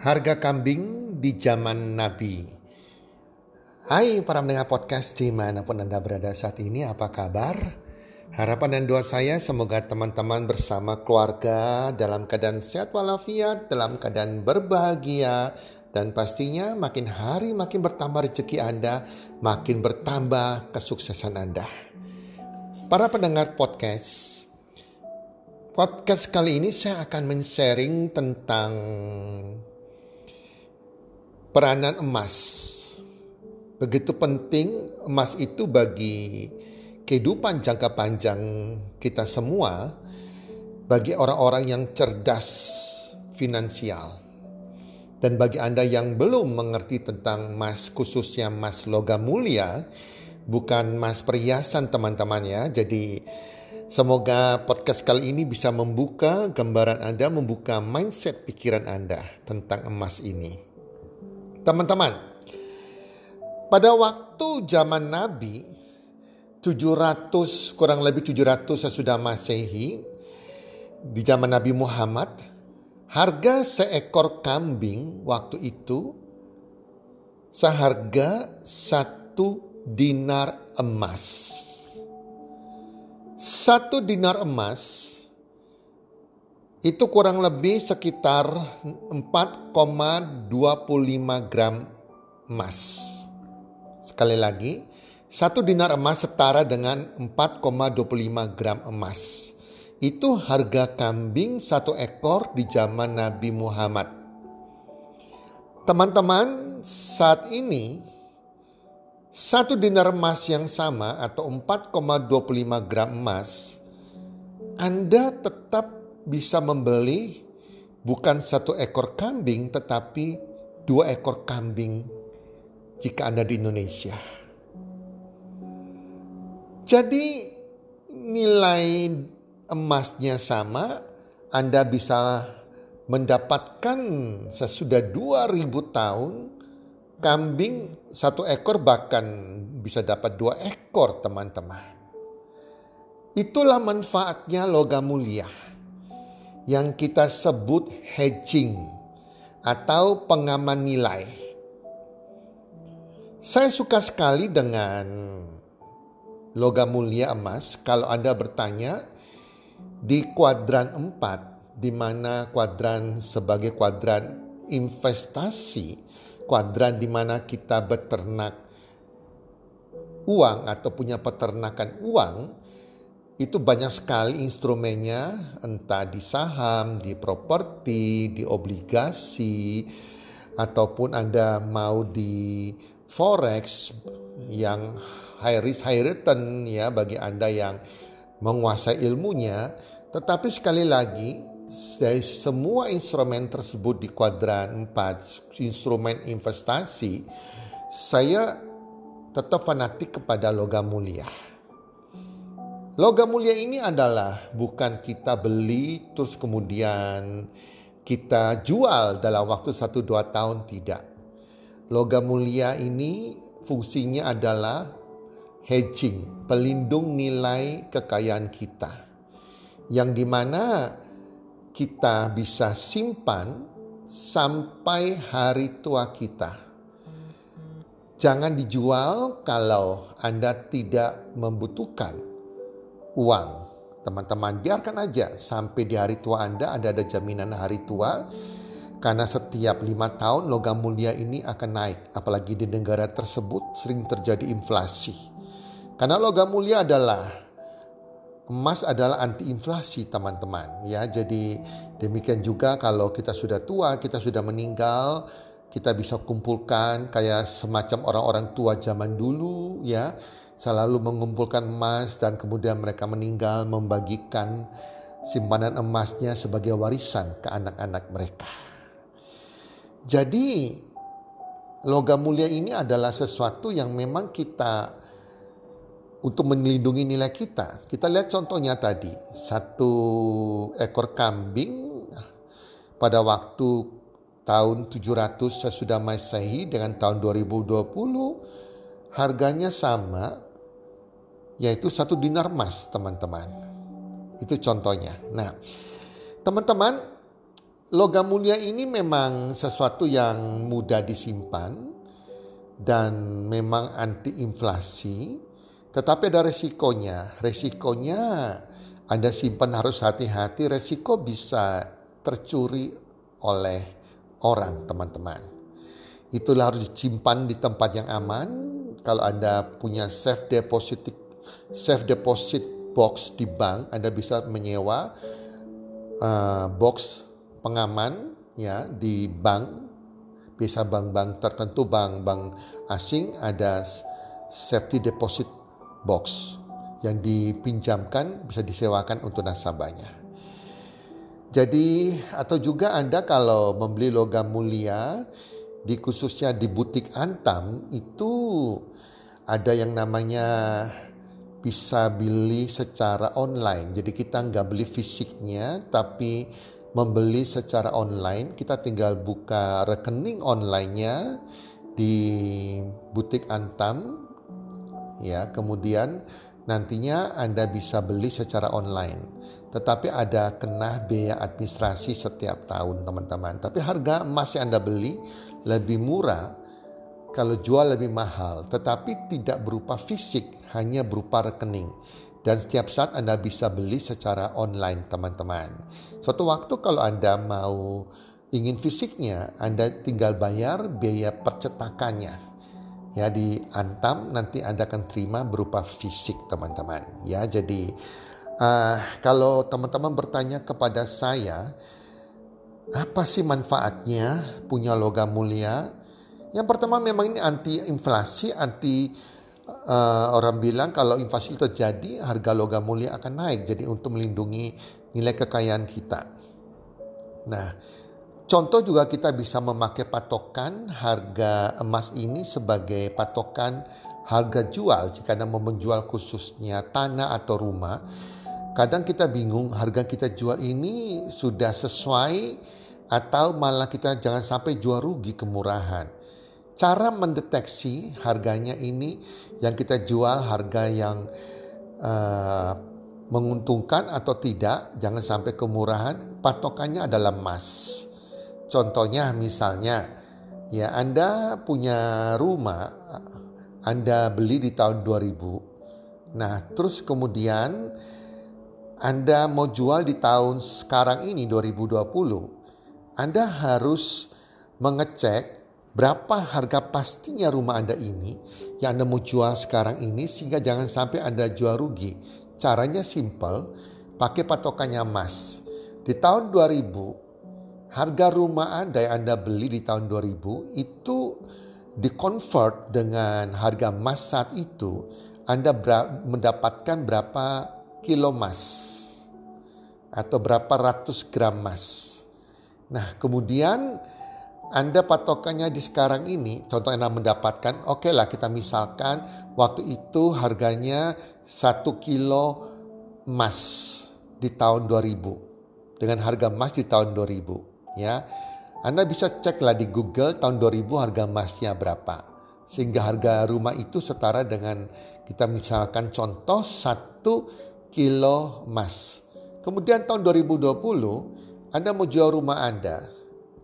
Harga kambing di zaman Nabi. Hai para mendengar podcast di mana pun Anda berada saat ini, apa kabar? Harapan dan doa saya semoga teman-teman bersama keluarga dalam keadaan sehat walafiat, dalam keadaan berbahagia, dan pastinya makin hari makin bertambah rezeki Anda, makin bertambah kesuksesan Anda. Para pendengar podcast, podcast kali ini saya akan men-sharing tentang peranan emas. Begitu penting emas itu bagi kehidupan jangka panjang kita semua, bagi orang-orang yang cerdas finansial. Dan bagi Anda yang belum mengerti tentang emas, khususnya emas logam mulia, bukan emas perhiasan teman-teman ya. Jadi semoga podcast kali ini bisa membuka gambaran Anda, membuka mindset pikiran Anda tentang emas ini. Teman-teman, pada waktu zaman Nabi 700 kurang lebih 700 sesudah Masehi di zaman Nabi Muhammad harga seekor kambing waktu itu seharga satu dinar emas. Satu dinar emas itu kurang lebih sekitar 4,25 gram emas. Sekali lagi, satu dinar emas setara dengan 4,25 gram emas. Itu harga kambing satu ekor di zaman Nabi Muhammad. Teman-teman, saat ini satu dinar emas yang sama atau 4,25 gram emas, Anda tetap bisa membeli bukan satu ekor kambing tetapi dua ekor kambing jika Anda di Indonesia. Jadi nilai emasnya sama, Anda bisa mendapatkan sesudah 2000 tahun kambing satu ekor bahkan bisa dapat dua ekor teman-teman. Itulah manfaatnya logam mulia yang kita sebut hedging atau pengaman nilai. Saya suka sekali dengan logam mulia emas kalau Anda bertanya di kuadran 4 di mana kuadran sebagai kuadran investasi, kuadran di mana kita beternak uang atau punya peternakan uang, itu banyak sekali instrumennya entah di saham, di properti, di obligasi ataupun Anda mau di forex yang high risk high return ya bagi Anda yang menguasai ilmunya. Tetapi sekali lagi dari semua instrumen tersebut di kuadran 4 instrumen investasi saya tetap fanatik kepada logam mulia Logam mulia ini adalah bukan kita beli terus kemudian kita jual dalam waktu 1-2 tahun tidak. Logam mulia ini fungsinya adalah hedging, pelindung nilai kekayaan kita. Yang di mana kita bisa simpan sampai hari tua kita. Jangan dijual kalau Anda tidak membutuhkan uang Teman-teman, biarkan aja sampai di hari tua Anda, Anda ada jaminan hari tua. Karena setiap lima tahun logam mulia ini akan naik. Apalagi di negara tersebut sering terjadi inflasi. Karena logam mulia adalah emas adalah anti inflasi teman-teman ya. Jadi demikian juga kalau kita sudah tua, kita sudah meninggal, kita bisa kumpulkan kayak semacam orang-orang tua zaman dulu ya selalu mengumpulkan emas dan kemudian mereka meninggal membagikan simpanan emasnya sebagai warisan ke anak-anak mereka. Jadi logam mulia ini adalah sesuatu yang memang kita untuk melindungi nilai kita. Kita lihat contohnya tadi, satu ekor kambing pada waktu tahun 700 sesudah Masehi dengan tahun 2020 harganya sama yaitu satu dinar emas teman-teman. Itu contohnya. Nah teman-teman logam mulia ini memang sesuatu yang mudah disimpan dan memang anti inflasi. Tetapi ada resikonya. Resikonya Anda simpan harus hati-hati. Resiko bisa tercuri oleh orang teman-teman. Itulah harus disimpan di tempat yang aman. Kalau Anda punya safe deposit safe deposit box di bank, Anda bisa menyewa uh, box pengaman ya di bank. Bisa bank-bank tertentu, bank-bank asing ada safety deposit box yang dipinjamkan bisa disewakan untuk nasabahnya. Jadi atau juga Anda kalau membeli logam mulia di khususnya di butik Antam itu ada yang namanya bisa beli secara online. Jadi kita nggak beli fisiknya, tapi membeli secara online. Kita tinggal buka rekening onlinenya di butik Antam, ya. Kemudian nantinya Anda bisa beli secara online. Tetapi ada kena biaya administrasi setiap tahun teman-teman. Tapi harga emas yang Anda beli lebih murah kalau jual lebih mahal, tetapi tidak berupa fisik, hanya berupa rekening. Dan setiap saat Anda bisa beli secara online, teman-teman. Suatu waktu kalau Anda mau ingin fisiknya, Anda tinggal bayar biaya percetakannya. Ya di Antam nanti Anda akan terima berupa fisik, teman-teman. Ya, jadi uh, kalau teman-teman bertanya kepada saya, apa sih manfaatnya punya logam mulia? Yang pertama memang ini anti inflasi, anti uh, orang bilang kalau inflasi terjadi harga logam mulia akan naik. Jadi untuk melindungi nilai kekayaan kita. Nah, contoh juga kita bisa memakai patokan harga emas ini sebagai patokan harga jual jika Anda mau menjual khususnya tanah atau rumah. Kadang kita bingung harga kita jual ini sudah sesuai atau malah kita jangan sampai jual rugi kemurahan. Cara mendeteksi harganya ini yang kita jual harga yang uh, menguntungkan atau tidak, jangan sampai kemurahan, patokannya adalah emas. Contohnya misalnya, ya Anda punya rumah, Anda beli di tahun 2000. Nah, terus kemudian Anda mau jual di tahun sekarang ini 2020, Anda harus mengecek berapa harga pastinya rumah Anda ini yang Anda mau jual sekarang ini sehingga jangan sampai Anda jual rugi. Caranya simple, pakai patokannya emas. Di tahun 2000, harga rumah Anda yang Anda beli di tahun 2000 itu dikonvert dengan harga emas saat itu, Anda mendapatkan berapa kilo emas atau berapa ratus gram emas. Nah, kemudian anda patokannya di sekarang ini, contoh Anda mendapatkan, oke okay lah kita misalkan waktu itu harganya satu kilo emas di tahun 2000 dengan harga emas di tahun 2000 ya. Anda bisa cek lah di Google tahun 2000 harga emasnya berapa. Sehingga harga rumah itu setara dengan kita misalkan contoh satu kilo emas. Kemudian tahun 2020 Anda mau jual rumah Anda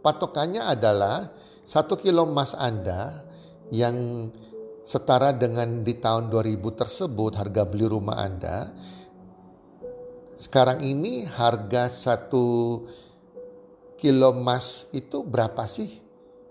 Patokannya adalah satu kilo emas Anda yang setara dengan di tahun 2000 tersebut harga beli rumah Anda sekarang ini harga satu kilo emas itu berapa sih?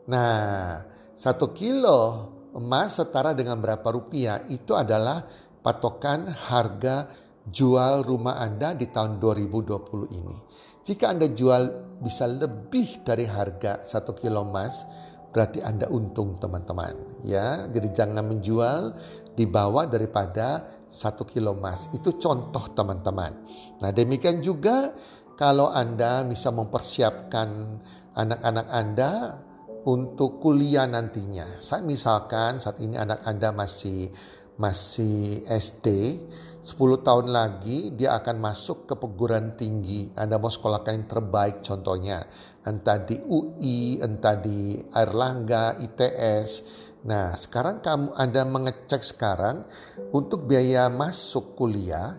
Nah, satu kilo emas setara dengan berapa rupiah itu adalah patokan harga jual rumah Anda di tahun 2020 ini. Jika Anda jual bisa lebih dari harga satu kilo emas, berarti Anda untung teman-teman. Ya, jadi jangan menjual di bawah daripada satu kilo emas. Itu contoh teman-teman. Nah demikian juga kalau Anda bisa mempersiapkan anak-anak Anda untuk kuliah nantinya. Saya misalkan saat ini anak Anda masih masih SD, 10 tahun lagi dia akan masuk ke perguruan tinggi. Anda mau sekolahkan yang terbaik contohnya. Entah di UI, entah di Airlangga, ITS. Nah sekarang kamu Anda mengecek sekarang untuk biaya masuk kuliah.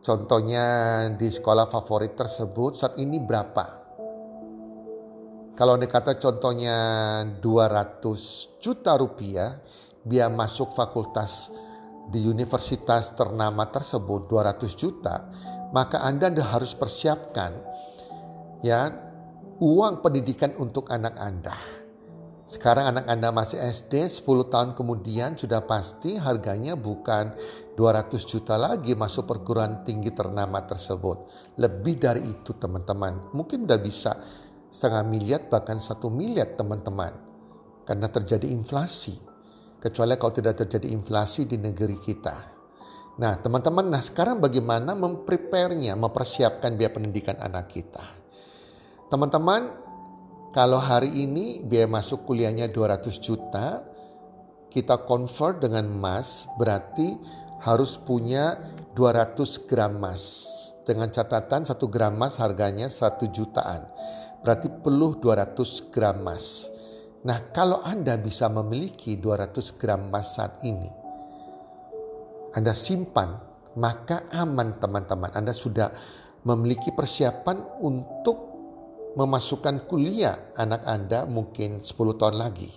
Contohnya di sekolah favorit tersebut saat ini berapa? Kalau dikata contohnya 200 juta rupiah biaya masuk fakultas di universitas ternama tersebut 200 juta, maka Anda harus persiapkan ya uang pendidikan untuk anak Anda. Sekarang anak Anda masih SD, 10 tahun kemudian sudah pasti harganya bukan 200 juta lagi masuk perguruan tinggi ternama tersebut. Lebih dari itu teman-teman. Mungkin udah bisa setengah miliar bahkan satu miliar teman-teman. Karena terjadi inflasi kecuali kalau tidak terjadi inflasi di negeri kita. Nah, teman-teman, nah sekarang bagaimana mempreparenya, mempersiapkan biaya pendidikan anak kita. Teman-teman, kalau hari ini biaya masuk kuliahnya 200 juta, kita convert dengan emas berarti harus punya 200 gram emas. Dengan catatan 1 gram emas harganya 1 jutaan. Berarti perlu 200 gram emas. Nah, kalau Anda bisa memiliki 200 gram emas saat ini, Anda simpan, maka aman teman-teman. Anda sudah memiliki persiapan untuk memasukkan kuliah anak Anda mungkin 10 tahun lagi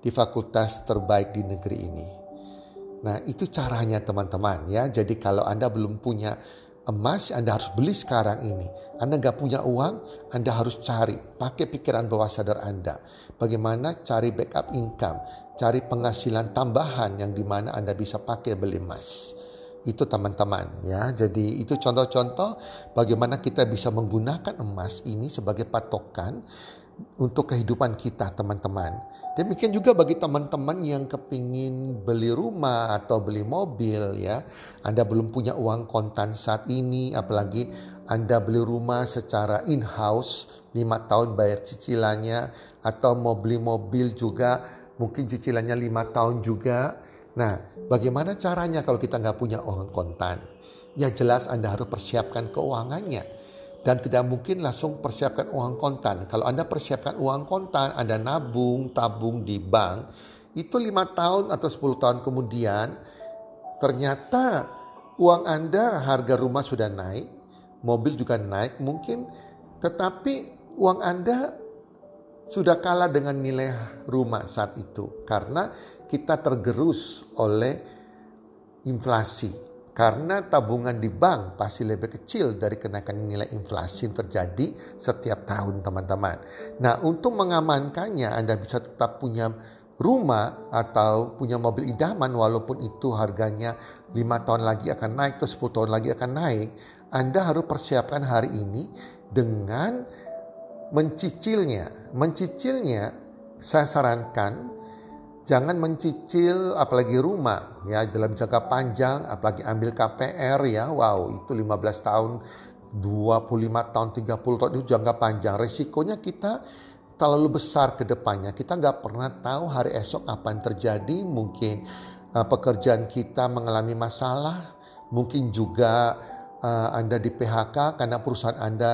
di fakultas terbaik di negeri ini. Nah, itu caranya teman-teman ya. Jadi kalau Anda belum punya emas Anda harus beli sekarang ini. Anda nggak punya uang, Anda harus cari. Pakai pikiran bawah sadar Anda. Bagaimana cari backup income, cari penghasilan tambahan yang di mana Anda bisa pakai beli emas. Itu teman-teman ya. Jadi itu contoh-contoh bagaimana kita bisa menggunakan emas ini sebagai patokan untuk kehidupan kita teman-teman. Demikian juga bagi teman-teman yang kepingin beli rumah atau beli mobil ya. Anda belum punya uang kontan saat ini apalagi Anda beli rumah secara in-house 5 tahun bayar cicilannya atau mau beli mobil juga mungkin cicilannya 5 tahun juga. Nah bagaimana caranya kalau kita nggak punya uang kontan? Ya jelas Anda harus persiapkan keuangannya dan tidak mungkin langsung persiapkan uang kontan. Kalau Anda persiapkan uang kontan, Anda nabung, tabung di bank, itu lima tahun atau 10 tahun kemudian ternyata uang Anda harga rumah sudah naik, mobil juga naik mungkin, tetapi uang Anda sudah kalah dengan nilai rumah saat itu karena kita tergerus oleh inflasi karena tabungan di bank pasti lebih kecil dari kenaikan nilai inflasi yang terjadi setiap tahun teman-teman. Nah untuk mengamankannya Anda bisa tetap punya rumah atau punya mobil idaman walaupun itu harganya 5 tahun lagi akan naik atau 10 tahun lagi akan naik. Anda harus persiapkan hari ini dengan mencicilnya. Mencicilnya saya sarankan Jangan mencicil apalagi rumah ya dalam jangka panjang apalagi ambil KPR ya. Wow, itu 15 tahun, 25 tahun, 30 tahun itu jangka panjang. Resikonya kita terlalu besar ke depannya. Kita nggak pernah tahu hari esok apa yang terjadi. Mungkin uh, pekerjaan kita mengalami masalah, mungkin juga uh, Anda di PHK karena perusahaan Anda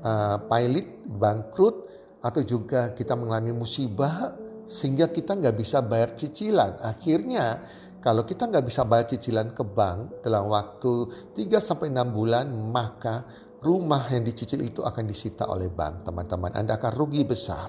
uh, pilot bangkrut atau juga kita mengalami musibah sehingga kita nggak bisa bayar cicilan. Akhirnya kalau kita nggak bisa bayar cicilan ke bank dalam waktu 3 sampai 6 bulan, maka rumah yang dicicil itu akan disita oleh bank, teman-teman. Anda akan rugi besar.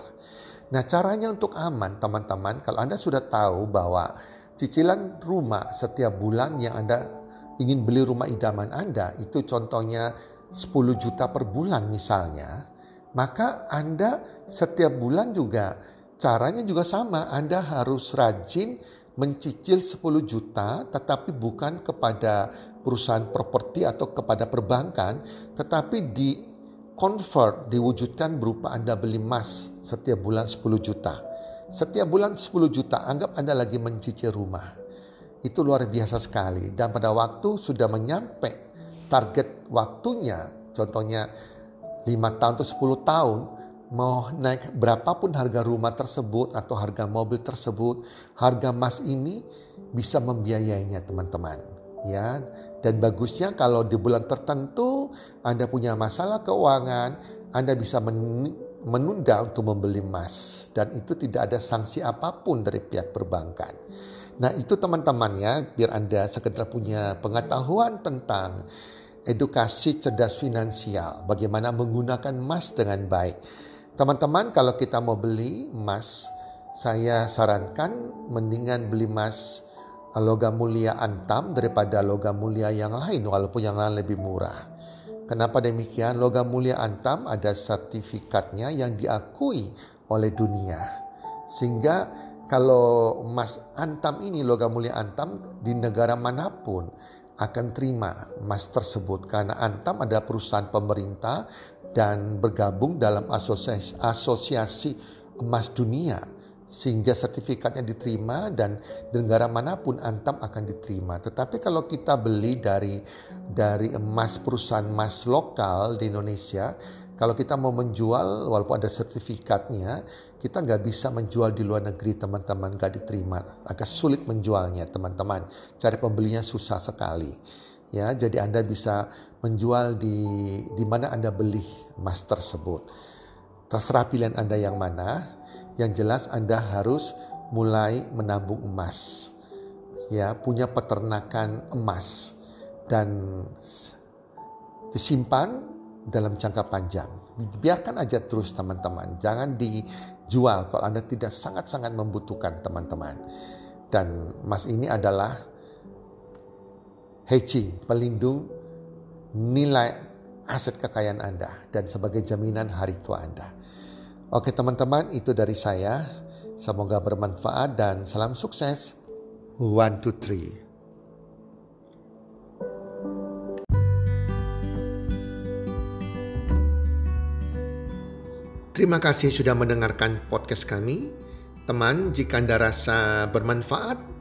Nah, caranya untuk aman, teman-teman, kalau Anda sudah tahu bahwa cicilan rumah setiap bulan yang Anda ingin beli rumah idaman Anda, itu contohnya 10 juta per bulan misalnya, maka Anda setiap bulan juga caranya juga sama. Anda harus rajin mencicil 10 juta tetapi bukan kepada perusahaan properti atau kepada perbankan, tetapi di convert diwujudkan berupa Anda beli emas setiap bulan 10 juta. Setiap bulan 10 juta, anggap Anda lagi mencicil rumah itu luar biasa sekali dan pada waktu sudah menyampe target waktunya contohnya 5 tahun atau 10 tahun mau naik berapapun harga rumah tersebut atau harga mobil tersebut harga emas ini bisa membiayainya teman-teman ya dan bagusnya kalau di bulan tertentu Anda punya masalah keuangan Anda bisa menunda untuk membeli emas dan itu tidak ada sanksi apa pun dari pihak perbankan Nah itu teman-teman ya biar Anda sekedar punya pengetahuan tentang edukasi cerdas finansial. Bagaimana menggunakan emas dengan baik. Teman-teman kalau kita mau beli emas saya sarankan mendingan beli emas logam mulia antam daripada logam mulia yang lain walaupun yang lain lebih murah. Kenapa demikian? Logam mulia antam ada sertifikatnya yang diakui oleh dunia. Sehingga kalau emas antam ini logam mulia antam di negara mana pun akan terima emas tersebut karena antam ada perusahaan pemerintah dan bergabung dalam asosiasi, asosiasi emas dunia sehingga sertifikatnya diterima dan di negara mana pun antam akan diterima. Tetapi kalau kita beli dari dari emas perusahaan emas lokal di Indonesia kalau kita mau menjual walaupun ada sertifikatnya, kita nggak bisa menjual di luar negeri teman-teman nggak diterima. Agak sulit menjualnya teman-teman. Cari pembelinya susah sekali. Ya, jadi Anda bisa menjual di di mana Anda beli emas tersebut. Terserah pilihan Anda yang mana. Yang jelas Anda harus mulai menabung emas. Ya, punya peternakan emas dan disimpan dalam jangka panjang. Biarkan aja terus teman-teman, jangan dijual kalau Anda tidak sangat-sangat membutuhkan teman-teman. Dan emas ini adalah hedging, pelindung nilai aset kekayaan Anda dan sebagai jaminan hari tua Anda. Oke teman-teman, itu dari saya. Semoga bermanfaat dan salam sukses. One, two, three. Terima kasih sudah mendengarkan podcast kami. Teman, jika Anda rasa bermanfaat